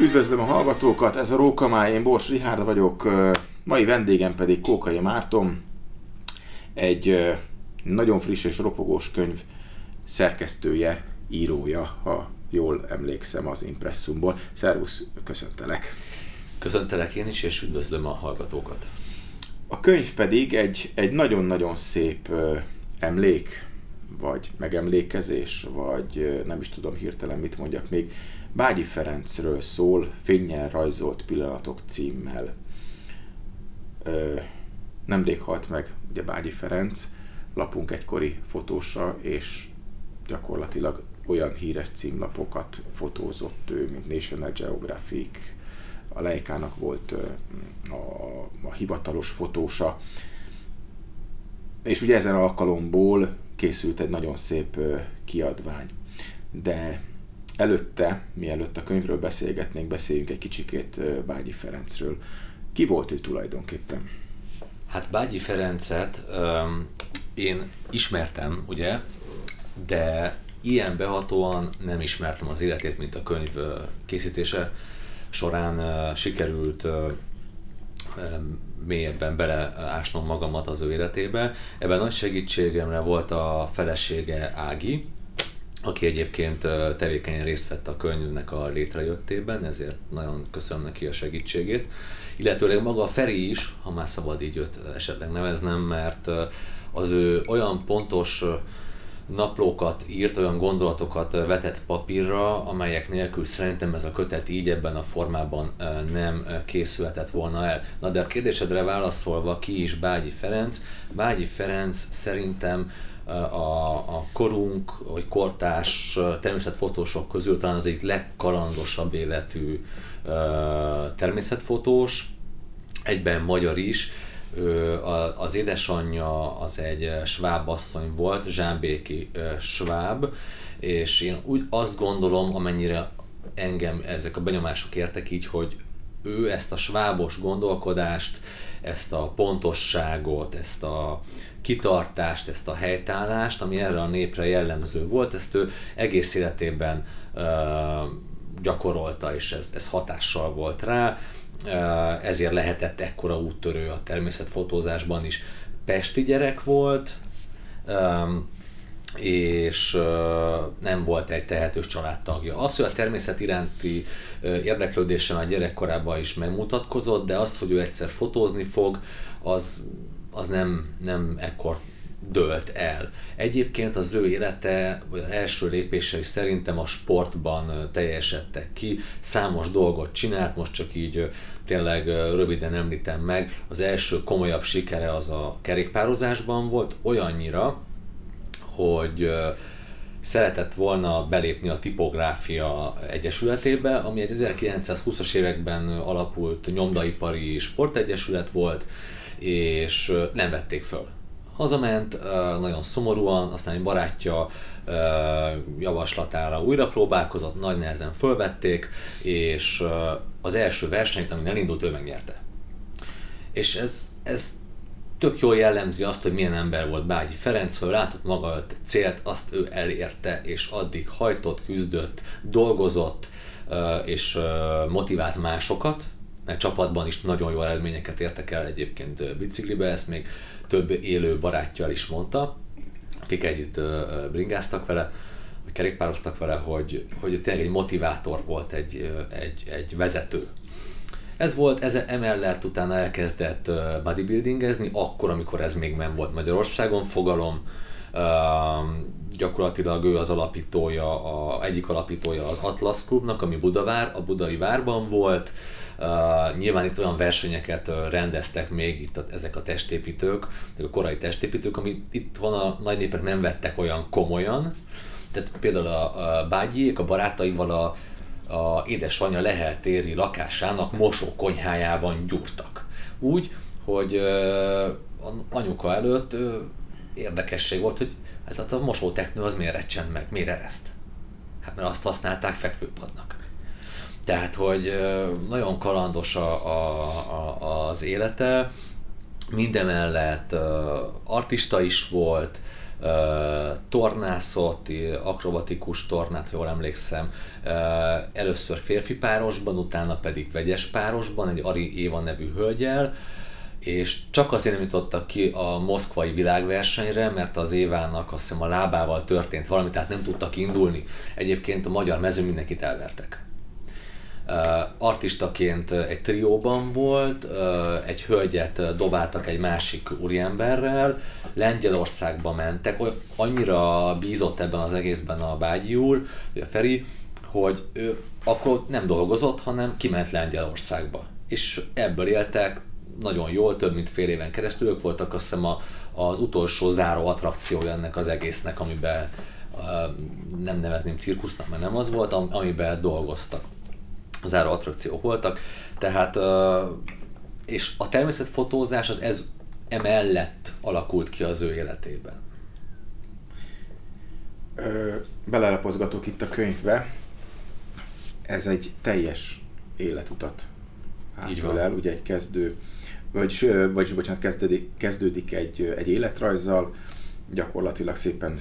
Üdvözlöm a hallgatókat, ez a Rókamáj, én Bors Rihárd vagyok, mai vendégem pedig Kókai Márton, egy nagyon friss és ropogós könyv szerkesztője, írója, ha jól emlékszem az impresszumból. Szervusz, köszöntelek! Köszöntelek én is, és üdvözlöm a hallgatókat! A könyv pedig egy, egy nagyon-nagyon szép emlék, vagy megemlékezés, vagy nem is tudom hirtelen mit mondjak még, Bágyi Ferencről szól, Fényel rajzolt pillanatok címmel. Ö, nemrég halt meg ugye Bágyi Ferenc, lapunk egykori fotósa, és gyakorlatilag olyan híres címlapokat fotózott ő, mint National Geographic, a Leica-nak volt a, a hivatalos fotósa, és ugye ezen alkalomból készült egy nagyon szép kiadvány. De előtte, mielőtt a könyvről beszélgetnénk, beszéljünk egy kicsikét Bágyi Ferencről. Ki volt ő tulajdonképpen? Hát Bágyi Ferencet um, én ismertem, ugye, de ilyen behatóan nem ismertem az életét, mint a könyv készítése során uh, sikerült uh, mélyebben beleásnom magamat az ő életébe. Ebben nagy segítségemre volt a felesége Ági, aki egyébként tevékenyen részt vett a könyvnek a létrejöttében, ezért nagyon köszönöm neki a segítségét. Illetőleg maga a Feri is, ha már szabad így őt esetleg neveznem, mert az ő olyan pontos naplókat írt, olyan gondolatokat vetett papírra, amelyek nélkül szerintem ez a kötet így ebben a formában nem készülhetett volna el. Na de a kérdésedre válaszolva, ki is Bágyi Ferenc? Bágyi Ferenc szerintem a, a korunk, vagy kortárs természetfotósok közül talán az egyik legkalandosabb életű természetfotós, egyben magyar is, az édesanyja az egy sváb asszony volt, Zsámbéki sváb, és én úgy azt gondolom, amennyire engem ezek a benyomások értek így, hogy ő ezt a svábos gondolkodást, ezt a pontosságot, ezt a kitartást, ezt a helytállást, ami erre a népre jellemző volt, ezt ő egész életében uh, gyakorolta, és ez, ez hatással volt rá, ezért lehetett ekkora úttörő a természetfotózásban is. Pesti gyerek volt, és nem volt egy tehetős családtagja. Az, hogy a természet iránti uh, érdeklődése már gyerekkorában is megmutatkozott, de az, hogy ő egyszer fotózni fog, az az nem, nem ekkor dölt el. Egyébként az ő élete, vagy az első lépései szerintem a sportban teljesedtek ki, számos dolgot csinált, most csak így tényleg röviden említem meg, az első komolyabb sikere az a kerékpározásban volt, olyannyira, hogy szeretett volna belépni a Tipográfia Egyesületébe, ami egy 1920-as években alapult nyomdaipari sportegyesület volt, és nem vették föl. Hazament, nagyon szomorúan, aztán egy barátja javaslatára újra próbálkozott, nagy nehezen fölvették, és az első versenyt, amin elindult, ő megnyerte. És ez, ez tök jól jellemzi azt, hogy milyen ember volt Bágyi Ferenc, hogy látott maga előtt célt, azt ő elérte, és addig hajtott, küzdött, dolgozott, és motivált másokat, mert csapatban is nagyon jó eredményeket értek el egyébként biciklibe, ezt még több élő barátjal is mondta, akik együtt bringáztak vele, vagy kerékpároztak vele, hogy, hogy tényleg egy motivátor volt, egy, egy, egy vezető. Ez volt, ez emellett utána elkezdett bodybuildingezni, akkor, amikor ez még nem volt Magyarországon fogalom, gyakorlatilag ő az alapítója, a, egyik alapítója az Atlas Klubnak, ami Budavár, a Budai Várban volt, Uh, nyilván itt olyan versenyeket rendeztek még itt a, ezek a testépítők, a korai testépítők, ami itt van a nagy népek nem vettek olyan komolyan. Tehát például a, a Bágyék a barátaival a, a édesanyja leheltéri lakásának mosókonyhájában gyúrtak. Úgy, hogy uh, anyuka előtt uh, érdekesség volt, hogy hát a mosóteknő az miért recsen meg, miért ereszt? Hát mert azt használták fekvőpadnak. Tehát, hogy nagyon kalandos a, a, a, az élete, mindemellett artista is volt, tornászott, akrobatikus tornát, jól emlékszem, először férfi párosban, utána pedig vegyes párosban, egy Ari Éva nevű hölgyel, és csak azért nem jutottak ki a moszkvai világversenyre, mert az Évának azt hiszem a lábával történt valami, tehát nem tudtak indulni. Egyébként a magyar mező mindenkit elvertek. Artistaként egy trióban volt, egy hölgyet dobáltak egy másik úriemberrel, Lengyelországba mentek, annyira bízott ebben az egészben a Bágyi úr, vagy a Feri, hogy ő akkor nem dolgozott, hanem kiment Lengyelországba. És ebből éltek nagyon jól, több mint fél éven keresztül, ők voltak azt hiszem a, az utolsó záró attrakciója ennek az egésznek, amiben nem nevezném cirkusznak, mert nem az volt, amiben dolgoztak. Záró attrakciók voltak, tehát és a természetfotózás az ez emellett alakult ki az ő életében. belelapozgatok itt a könyvbe. Ez egy teljes életutat átölel, ugye egy kezdő vagyis, vagyis bocsánat, kezdődik, kezdődik egy, egy életrajzzal, gyakorlatilag szépen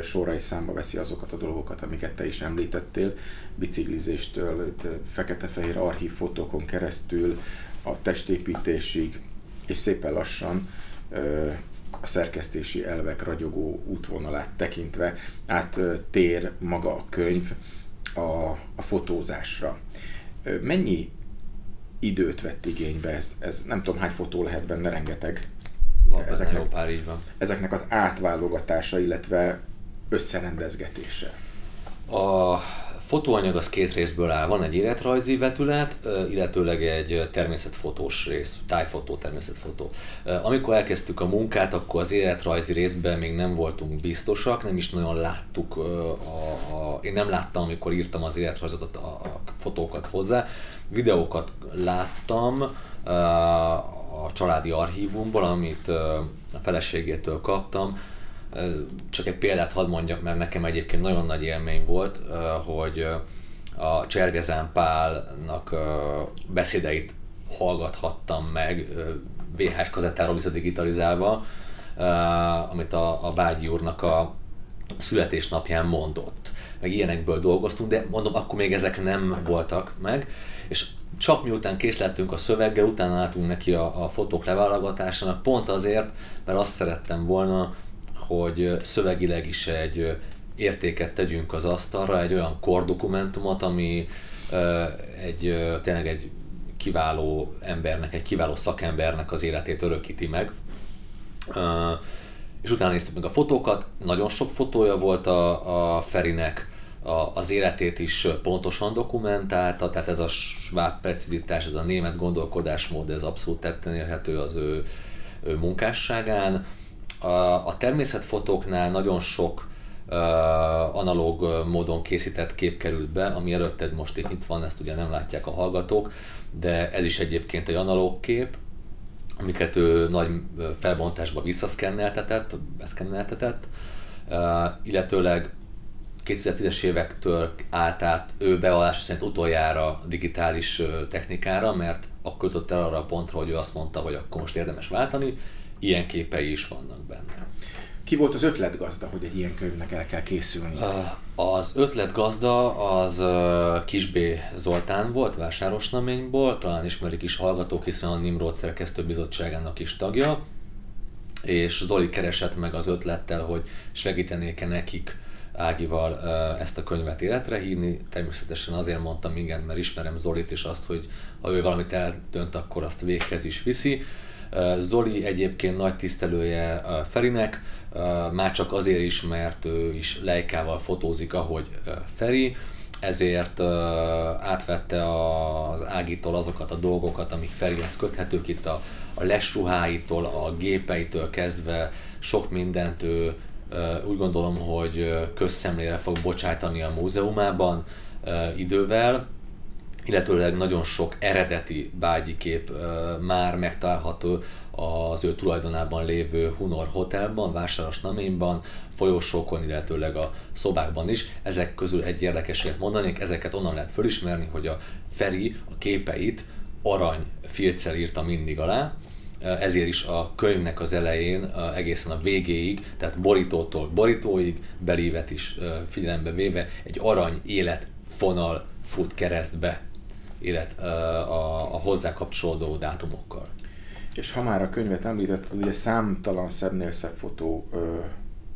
sorrai számba veszi azokat a dolgokat, amiket te is említettél, biciklizéstől, fekete-fehér archív fotókon keresztül, a testépítésig, és szépen lassan a szerkesztési elvek ragyogó útvonalát tekintve áttér maga a könyv a, a fotózásra. Mennyi időt vett igénybe, ez, ez nem tudom hány fotó lehet benne, rengeteg. Van ezeknek, jó pár, így van. Ezeknek az átválogatása, illetve összerendezgetése. A fotóanyag az két részből áll. Van egy életrajzi vetület, illetőleg egy természetfotós rész, tájfotó, természetfotó. Amikor elkezdtük a munkát, akkor az életrajzi részben még nem voltunk biztosak, nem is nagyon láttuk, a, a, én nem láttam, amikor írtam az életrajzot, a, a fotókat hozzá, videókat láttam a családi archívumból, amit a feleségétől kaptam. Csak egy példát hadd mondjak, mert nekem egyébként nagyon nagy élmény volt, hogy a Csergezán Pálnak beszédeit hallgathattam meg VHS kazettáról visszadigitalizálva, amit a, a Bágyi úrnak a születésnapján mondott. Meg ilyenekből dolgoztunk, de mondom, akkor még ezek nem voltak meg és csak miután készlettünk a szöveggel, utána álltunk neki a, a fotók leválogatásának, pont azért, mert azt szerettem volna, hogy szövegileg is egy értéket tegyünk az asztalra, egy olyan kordokumentumot, ami egy, tényleg egy kiváló embernek, egy kiváló szakembernek az életét örökíti meg. És utána néztük meg a fotókat, nagyon sok fotója volt a, a Ferinek, a, az életét is pontosan dokumentálta, tehát ez a sváb precizitás, ez a német gondolkodásmód, ez abszolút tetten érhető az ő, ő munkásságán. A, a természetfotóknál nagyon sok analóg módon készített kép került be, ami előtted most itt, van, ezt ugye nem látják a hallgatók, de ez is egyébként egy analóg kép, amiket ő nagy felbontásba visszaszkenneltetett, beszkenneltetett, illetőleg 2010-es évektől állt át ő bevallása szerint utoljára digitális technikára, mert akkor jutott el arra a pontra, hogy ő azt mondta, hogy akkor most érdemes váltani, ilyen képei is vannak benne. Ki volt az ötletgazda, hogy egy ilyen könyvnek el kell készülni? Az ötletgazda az Kisbé Zoltán volt, Vásárosnaményból, talán ismerik is hallgatók, hiszen a Nimrod szerkesztőbizottságának is tagja, és Zoli keresett meg az ötlettel, hogy segítenék-e nekik Ágival ezt a könyvet életre hívni. Természetesen azért mondtam igen, mert ismerem Zolit is azt, hogy ha ő valamit eldönt, akkor azt véghez is viszi. Zoli egyébként nagy tisztelője Ferinek, már csak azért is, mert ő is lejkával fotózik, ahogy Feri, ezért átvette az Ágitól azokat a dolgokat, amik Ferihez köthetők itt a, a lesruháitól, a gépeitől kezdve sok mindent ő úgy gondolom, hogy közszemlére fog bocsájtani a múzeumában idővel, illetőleg nagyon sok eredeti bágyi kép már megtalálható az ő tulajdonában lévő Hunor Hotelban, Vásáros Naményban, folyosókon, illetőleg a szobákban is. Ezek közül egy érdekeset mondanék, ezeket onnan lehet fölismerni, hogy a Feri a képeit arany filccel írta mindig alá, ezért is a könyvnek az elején egészen a végéig, tehát borítótól borítóig, belévet is figyelembe véve egy arany életfonal fut keresztbe élet, a, a hozzá kapcsolódó dátumokkal. És ha már a könyvet említett, ugye számtalan szebbnél szebb fotó ö,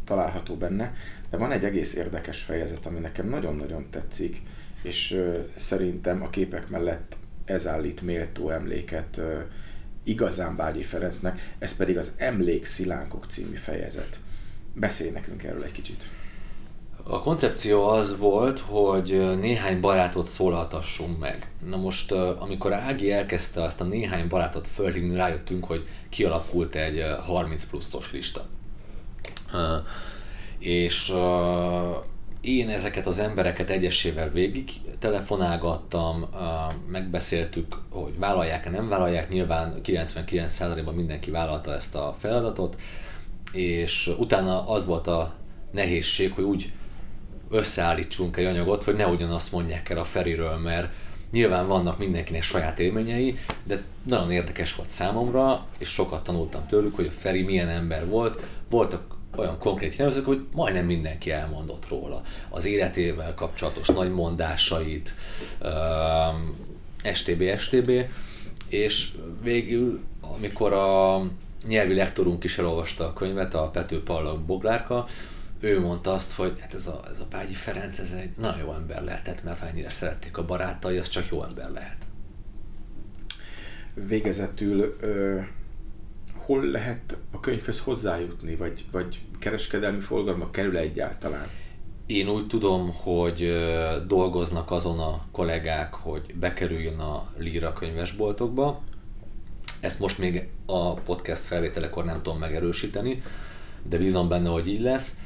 található benne, de van egy egész érdekes fejezet, ami nekem nagyon-nagyon tetszik, és ö, szerintem a képek mellett ez állít méltó emléket ö, igazán Bágyi Ferencnek, ez pedig az Emlék Szilánkok című fejezet. Beszélj nekünk erről egy kicsit. A koncepció az volt, hogy néhány barátot szólaltassunk meg. Na most, amikor Ági elkezdte azt a néhány barátot fölhívni, rájöttünk, hogy kialakult egy 30 pluszos lista. És én ezeket az embereket egyesével végig telefonálgattam, megbeszéltük, hogy vállalják-e, nem vállalják, nyilván 99%-ban mindenki vállalta ezt a feladatot, és utána az volt a nehézség, hogy úgy összeállítsunk egy anyagot, hogy ne ugyanazt mondják el a Feriről, mert nyilván vannak mindenkinek saját élményei, de nagyon érdekes volt számomra, és sokat tanultam tőlük, hogy a Feri milyen ember volt. Voltak olyan konkrét jellemzők, hogy majdnem mindenki elmondott róla. Az életével kapcsolatos nagy mondásait, STB, STB, és végül, amikor a nyelvi lektorunk is elolvasta a könyvet, a Pető Pallak Boglárka, ő mondta azt, hogy hát ez a, ez a Págyi Ferenc, ez egy nagyon jó ember lehetett, mert ha ennyire szerették a barátai, az csak jó ember lehet. Végezetül ö, hol lehet a könyvhöz hozzájutni, vagy, vagy kereskedelmi forgalma kerül egyáltalán? Én úgy tudom, hogy dolgoznak azon a kollégák, hogy bekerüljön a Lira könyvesboltokba. Ezt most még a podcast felvételekor nem tudom megerősíteni, de bízom benne, hogy így lesz.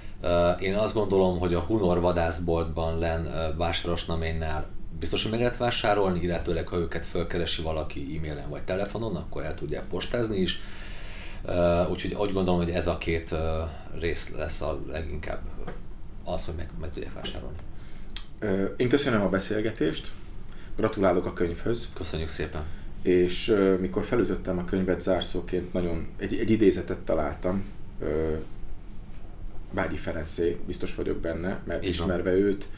Én azt gondolom, hogy a Hunor vadászboltban len vásárosnaménynál biztos, hogy meg lehet vásárolni, illetőleg ha őket fölkeresi valaki e-mailen vagy telefonon, akkor el tudják postázni is. Úgyhogy úgy gondolom, hogy ez a két rész lesz a leginkább az, hogy meg, meg tudják vásárolni. Én köszönöm a beszélgetést, gratulálok a könyvhöz. Köszönjük szépen. És mikor felütöttem a könyvet zárszóként, nagyon egy, egy idézetet találtam, Bágyi Ferencé, biztos vagyok benne, mert Igen. ismerve őt,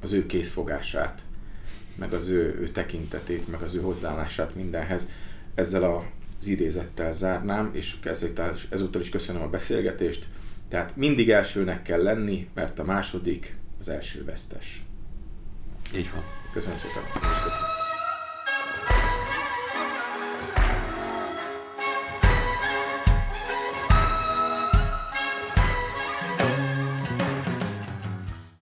az ő készfogását, meg az ő, ő tekintetét, meg az ő hozzáállását mindenhez, ezzel az idézettel zárnám, és ezúttal, is köszönöm a beszélgetést. Tehát mindig elsőnek kell lenni, mert a második az első vesztes. Így van. Köszönöm szépen. És köszönöm.